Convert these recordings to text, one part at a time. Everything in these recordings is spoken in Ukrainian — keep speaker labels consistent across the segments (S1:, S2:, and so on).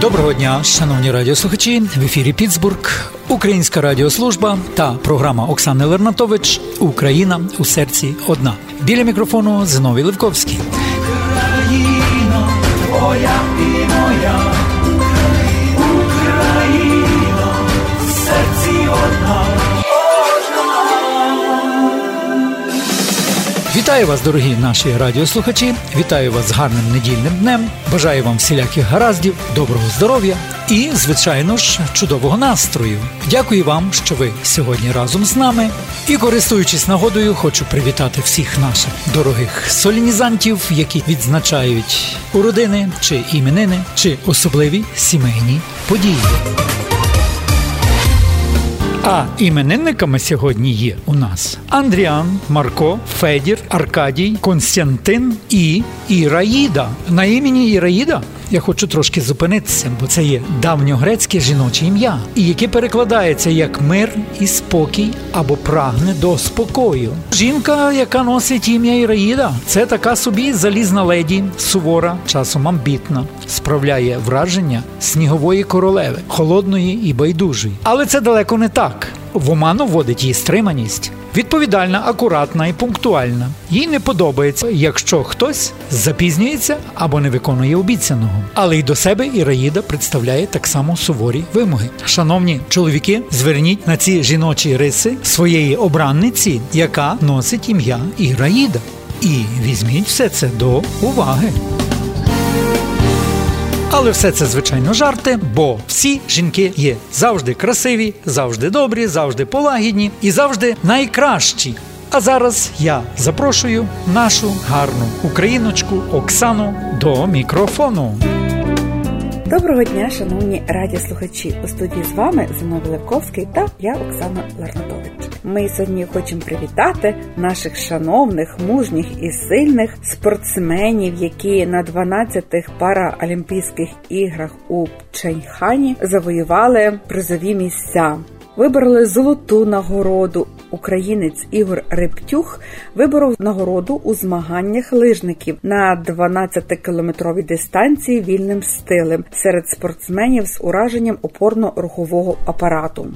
S1: Доброго дня, шановні радіослухачі. В ефірі Піцбург, Українська радіослужба та програма Оксани Лернатович Україна у серці одна. Біля мікрофону Зиновій Левковський. Україно, твоя Вітаю вас, дорогі наші радіослухачі. Вітаю вас з гарним недільним днем. Бажаю вам всіляких гараздів, доброго здоров'я і, звичайно ж, чудового настрою. Дякую вам, що ви сьогодні разом з нами. І, користуючись нагодою, хочу привітати всіх наших дорогих солінізантів, які відзначають уродини чи іменини, чи особливі сімейні події. А іменинниками сьогодні є у нас Андріан, Марко, Федір, Аркадій, Константин і Іраїда. На імені Іраїда я хочу трошки зупинитися, бо це є давньогрецьке жіноче ім'я, і яке перекладається як мир і спокій або прагне до спокою. Жінка, яка носить ім'я Іраїда, це така собі залізна леді, сувора, часом амбітна, справляє враження снігової королеви, холодної і байдужої. Але це далеко не так. В оману вводить її стриманість. Відповідальна, акуратна і пунктуальна. Їй не подобається, якщо хтось запізнюється або не виконує обіцяного. Але й до себе Іраїда представляє так само суворі вимоги. Шановні чоловіки, зверніть на ці жіночі риси своєї обранниці, яка носить ім'я Іраїда. І візьміть все це до уваги. Але все це звичайно жарти, бо всі жінки є завжди красиві, завжди добрі, завжди полагідні і завжди найкращі. А зараз я запрошую нашу гарну україночку Оксану до мікрофону.
S2: Доброго дня, шановні радіослухачі! У студії з вами Зиновій Левковський та я Оксана Ларнатович. Ми сьогодні хочемо привітати наших шановних, мужніх і сильних спортсменів, які на 12-х параолімпійських іграх у Пченьхані завоювали призові місця. Вибороли золоту нагороду. Українець Ігор Рептюх виборов нагороду у змаганнях лижників на 12-кілометровій дистанції вільним стилем серед спортсменів з ураженням опорно-рухового апарату.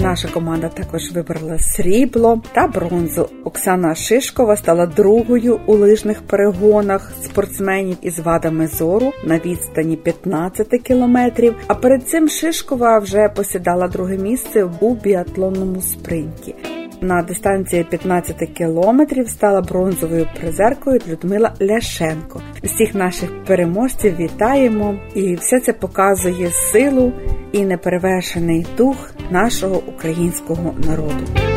S2: Наша команда також вибрала срібло та бронзу. Оксана Шишкова стала другою у лижних перегонах спортсменів із вадами зору на відстані 15 кілометрів. А перед цим Шишкова вже посідала друге місце у біатлонному спринті. На дистанції 15 кілометрів стала бронзовою призеркою Людмила Ляшенко. Всіх наших переможців вітаємо, і все це показує силу і неперевершений дух нашого українського народу.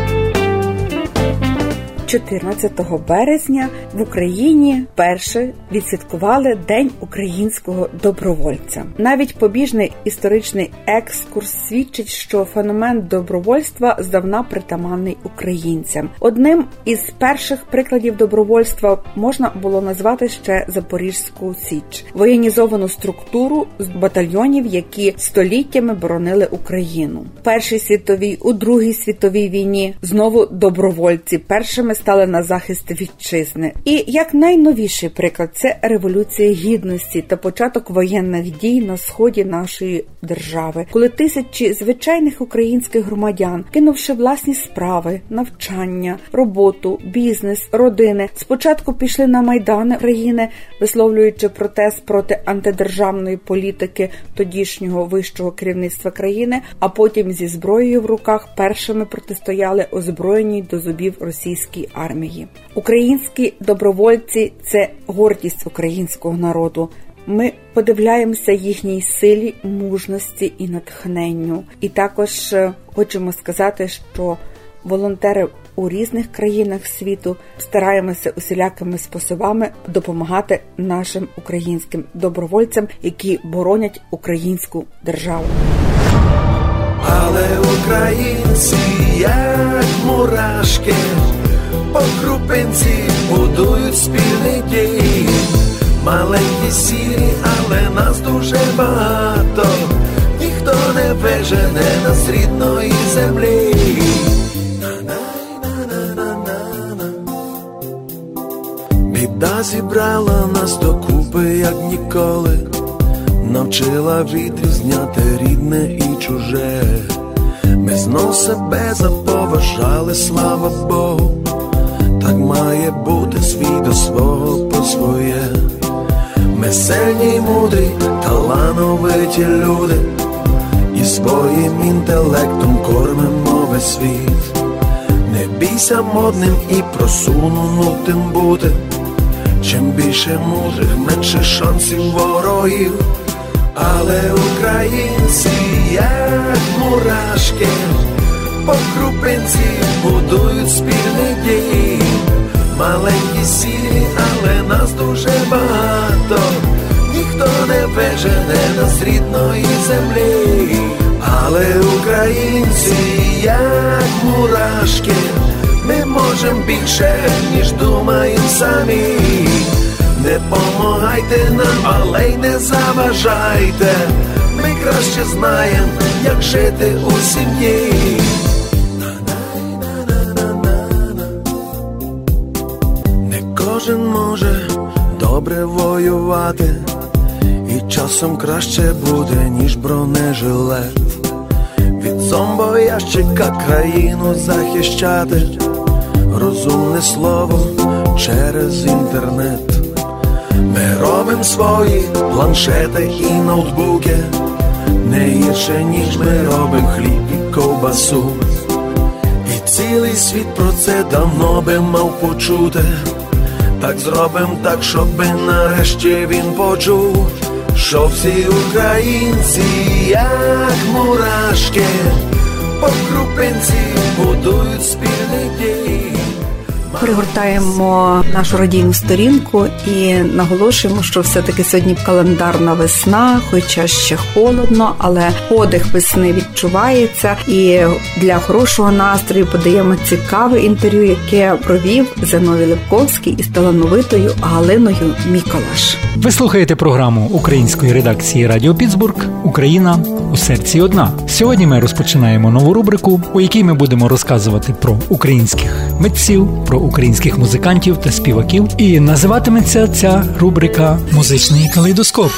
S2: 14 березня в Україні вперше відсвяткували День українського добровольця. Навіть побіжний історичний екскурс свідчить, що феномен добровольства здавна притаманний українцям. Одним із перших прикладів добровольства можна було назвати ще Запорізьку Січ, воєнізовану структуру з батальйонів, які століттями боронили Україну. Першій світовій у другій світовій війні знову добровольці першими стали на захист вітчизни. І як найновіший приклад це революція гідності та початок воєнних дій на сході нашої держави, коли тисячі звичайних українських громадян, кинувши власні справи, навчання, роботу, бізнес, родини, спочатку пішли на майдани країни, висловлюючи протест проти антидержавної політики тодішнього вищого керівництва країни, а потім зі зброєю в руках першими протистояли озброєній до зубів російській армії. Українські добровольці це гордість українського народу. Ми подивляємося їхній силі, мужності і натхненню. І також хочемо сказати, що волонтери у різних країнах світу стараємося усілякими способами допомагати нашим українським добровольцям, які боронять українську державу.
S3: Але українці як мурашки по крупинці будують спільний дім. Маленькі сірі, але нас дуже багато, ніхто не вижене нас рідної землі. Біда зібрала нас докупи, як ніколи. навчила відрізняти рідне і чуже. Ми знов себе заповажали, слава Богу, має бути свій до свого по своє. Ми сильні, мудрі, талановиті люди, і своїм інтелектом кормимо весь світ. Не бійся модним і просунутим бути. Чим більше мудрих, менше шансів ворогів, але українці, як мурашки, по крупинці будують спільний дім. Маленькі сілі, але нас дуже багато, ніхто не вижене нас рідної землі, але українці, як мурашки, ми можемо більше, ніж думаємо самі. Не помагайте нам, але й не заважайте. Ми краще знаємо, як жити у сім'ї. Воювати, і часом краще буде, ніж бронежилет. Від зомбоящика країну захищати, розумне слово через інтернет. Ми робимо свої планшети і ноутбуки, не гірше, ніж ми робимо хліб і ковбасу. І цілий світ про це давно би мав почути. Так зробим так, щоби нарешті він почув, що всі українці, як мурашки, по крупинці будують спільний дім.
S2: Перегортаємо нашу радійну сторінку і наголошуємо, що все-таки сьогодні календарна весна, хоча ще холодно, але подих весни відчувається. І для хорошого настрою подаємо цікаве інтерв'ю, яке провів Зиновій Левковський із талановитою Галиною Міколаш.
S1: Ви слухаєте програму української редакції Радіо Піцбург Україна у серці одна. Сьогодні ми розпочинаємо нову рубрику, у якій ми будемо розказувати про українських митців, про українських музикантів та співаків. І називатиметься ця рубрика Музичний калейдоскоп.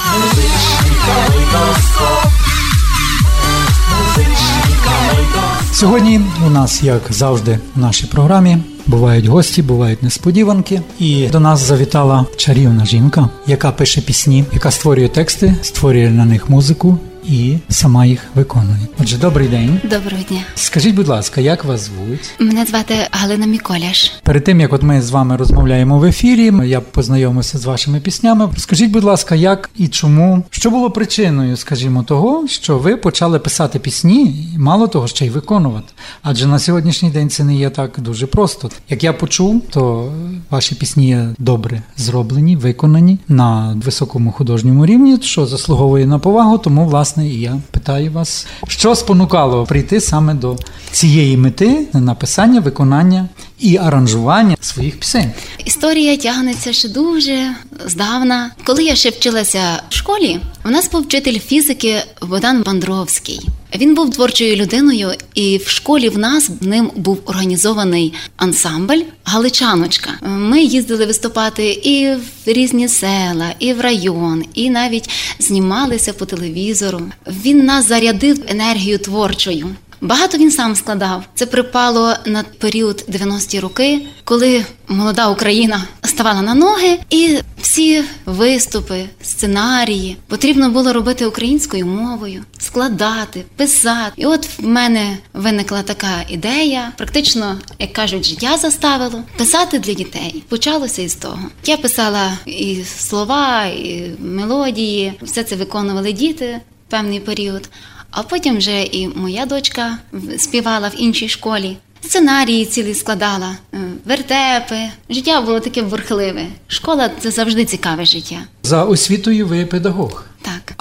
S1: Сьогодні у нас, як завжди, в нашій програмі бувають гості, бувають несподіванки. І до нас завітала чарівна жінка, яка пише пісні, яка створює тексти, створює на них музику і сама їх виконує. Отже, добрий день.
S4: Доброго дня.
S1: Скажіть, будь ласка, як вас звуть?
S4: Мене звати Галина Міколяш.
S1: Перед тим як от ми з вами розмовляємо в ефірі, я познайомився з вашими піснями. Скажіть, будь ласка, як і чому? Що було причиною, скажімо, того, що ви почали писати пісні, і мало того, ще й виконувати? Адже на сьогоднішній день це не є так дуже просто. Як я почув, то ваші пісні є добре зроблені, виконані на високому художньому рівні, що заслуговує на повагу. Тому, власне, і я питаю вас, що спонукало прийти саме до цієї мети написання, виконання і аранжування своїх пісень.
S4: Історія тягнеться ще дуже здавна. Коли я ще вчилася в школі, у нас був вчитель фізики Богдан Бандровський. Він був творчою людиною, і в школі в нас ним був організований ансамбль Галичаночка. Ми їздили виступати і в різні села, і в район, і навіть знімалися по телевізору. Він нас зарядив енергію творчою. Багато він сам складав. Це припало на період 90-ті роки, коли молода Україна ставала на ноги, і всі виступи, сценарії потрібно було робити українською мовою, складати, писати. І от в мене виникла така ідея, практично, як кажуть, життя заставило писати для дітей. Почалося із того. Я писала і слова, і мелодії, все це виконували діти певний період. А потім вже і моя дочка співала в іншій школі. Сценарії цілі складала, е, вертепи. Життя було таке бурхливе. Школа це завжди цікаве життя.
S1: За освітою ви педагог.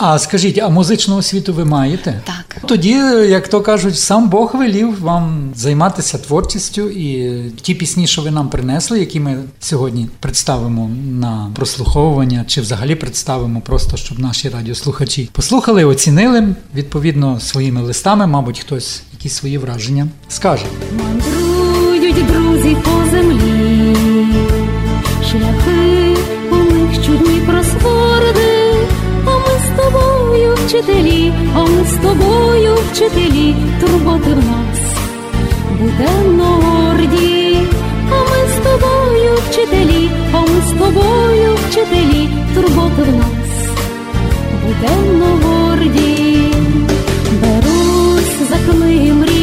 S1: А скажіть, а музичну освіту ви маєте?
S4: так.
S1: Тоді, як то кажуть, сам Бог велів вам займатися творчістю і ті пісні, що ви нам принесли, які ми сьогодні представимо на прослуховування, чи взагалі представимо просто, щоб наші радіослухачі послухали, оцінили відповідно своїми листами, мабуть, хтось якісь свої враження скаже.
S5: Вчителі, ми з тобою, вчителі, турботи в нас буденно горді, а ми з тобою, вчителі, он з тобою, вчителі, турботи в нас буденно горді, берусь за книги мрійно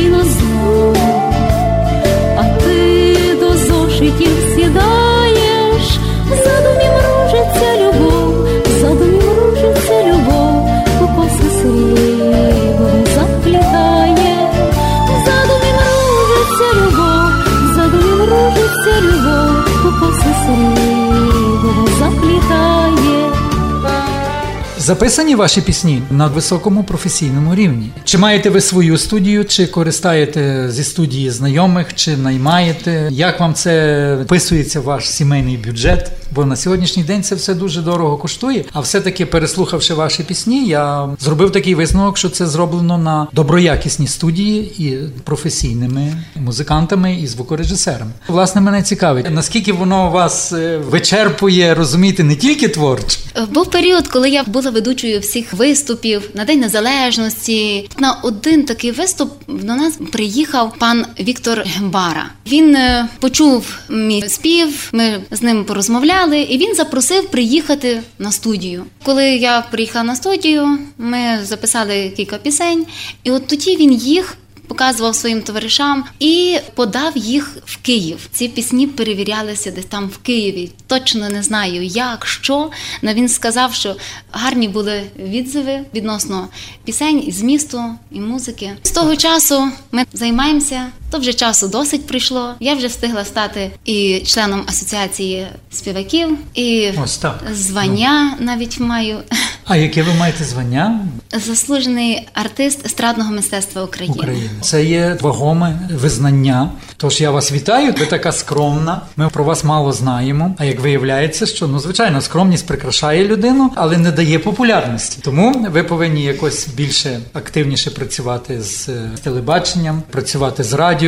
S1: Записані ваші пісні на високому професійному рівні. Чи маєте ви свою студію, чи користаєте зі студії знайомих, чи наймаєте? Як вам це вписується в ваш сімейний бюджет? Бо на сьогоднішній день це все дуже дорого коштує. А все-таки, переслухавши ваші пісні, я зробив такий висновок, що це зроблено на доброякісній студії і професійними музикантами і звукорежисерами. Власне, мене цікавить, наскільки воно вас е, вичерпує, розуміти не тільки творчо.
S4: Е, Був період, коли я була ведучою всіх виступів на День Незалежності. На один такий виступ до нас приїхав пан Віктор Гембара. Він е, почув мій спів, ми з ним порозмовляли, і він запросив приїхати на студію. Коли я приїхала на студію, ми записали кілька пісень, і от тоді він їх показував своїм товаришам і подав їх в Київ. Ці пісні перевірялися десь там в Києві. Точно не знаю, як, що. Але він сказав, що гарні були відзиви відносно пісень і змісту, і музики. З того часу ми займаємося. То вже часу досить прийшло. Я вже встигла стати і членом асоціації співаків, і
S1: Ось так.
S4: звання навіть маю.
S1: А яке ви маєте звання
S4: Заслужений артист естрадного мистецтва України.
S1: України? Це є вагоме визнання. Тож я вас вітаю. Ви така скромна. Ми про вас мало знаємо. А як виявляється, що ну звичайно скромність прикрашає людину, але не дає популярності. Тому ви повинні якось більше активніше працювати з е, телебаченням, працювати з радіо.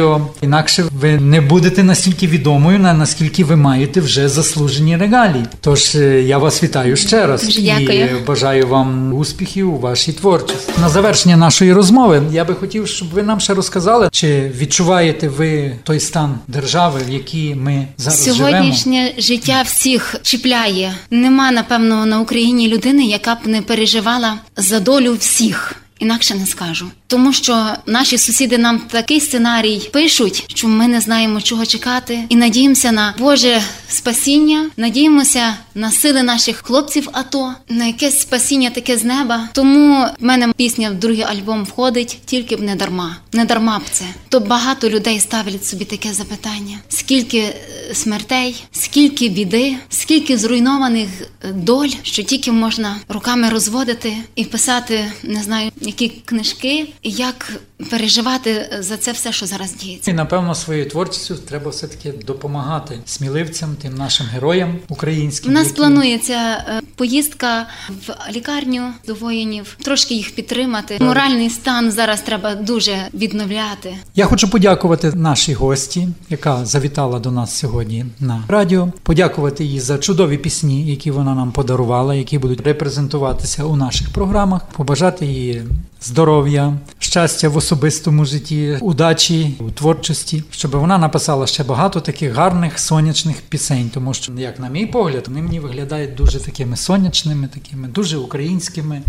S1: Інакше ви не будете настільки відомою, на наскільки ви маєте вже заслужені регалії. Тож е, я вас вітаю ще раз
S4: Дуже
S1: і
S4: дякую.
S1: е, бажаю вам успіхів у вашій творчості. На завершення нашої розмови я би хотів, щоб ви нам ще розказали, чи відчуваєте ви той стан держави, в якій ми зараз живемо.
S4: Сьогоднішнє життя всіх чіпляє. Нема, напевно, на Україні людини, яка б не переживала за долю всіх. Інакше не скажу, тому що наші сусіди нам такий сценарій пишуть, що ми не знаємо, чого чекати, і надіємося на Боже спасіння, надіємося на сили наших хлопців. АТО, на якесь спасіння таке з неба. Тому в мене пісня в другий альбом входить тільки б не дарма, не дарма б це. То багато людей ставлять собі таке запитання: скільки е, смертей, скільки біди, скільки зруйнованих е, доль, що тільки можна руками розводити і писати, не знаю, які книжки, як переживати за це все, що зараз діється.
S1: І напевно своєю творчістю треба все таки допомагати сміливцям, тим нашим героям
S4: У
S1: українським.
S4: нас
S1: які-
S4: планується е, поїздка в лікарню до воїнів, трошки їх підтримати. Моральний стан зараз треба дуже відновляти.
S1: Я хочу подякувати нашій гості, яка завітала до нас сьогодні на радіо. Подякувати їй за чудові пісні, які вона нам подарувала, які будуть репрезентуватися у наших програмах. Побажати їй здоров'я, щастя в особистому житті, удачі у творчості, щоб вона написала ще багато таких гарних сонячних пісень. Тому що, як на мій погляд, вони мені виглядають дуже такими сонячними, такими дуже українськими,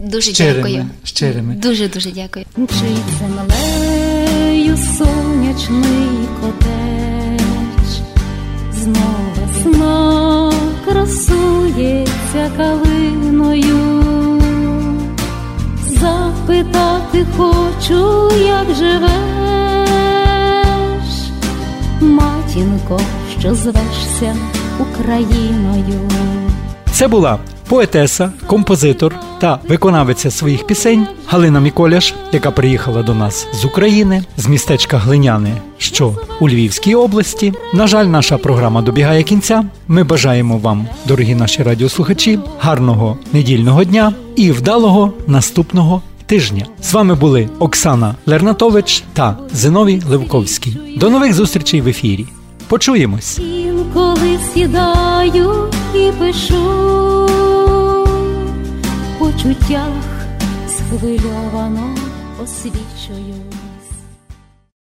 S4: Дуже
S1: щирими.
S4: дякую.
S1: щирими.
S4: Дуже дуже дякую.
S5: Мчить землею сонячний котеч, знов весна красується калиною. Запитати хочу, як живеш, матінко, що звешся Україною.
S1: Це була поетеса, композитор та виконавиця своїх пісень Галина Міколяш, яка приїхала до нас з України, з містечка Глиняне, що у Львівській області. На жаль, наша програма добігає кінця. Ми бажаємо вам, дорогі наші радіослухачі, гарного недільного дня і вдалого наступного тижня. З вами були Оксана Лернатович та Зиновій Левковський. До нових зустрічей в ефірі. Почуємось!
S5: Інколи сідаю і пишу почуттях схвильовано освічую.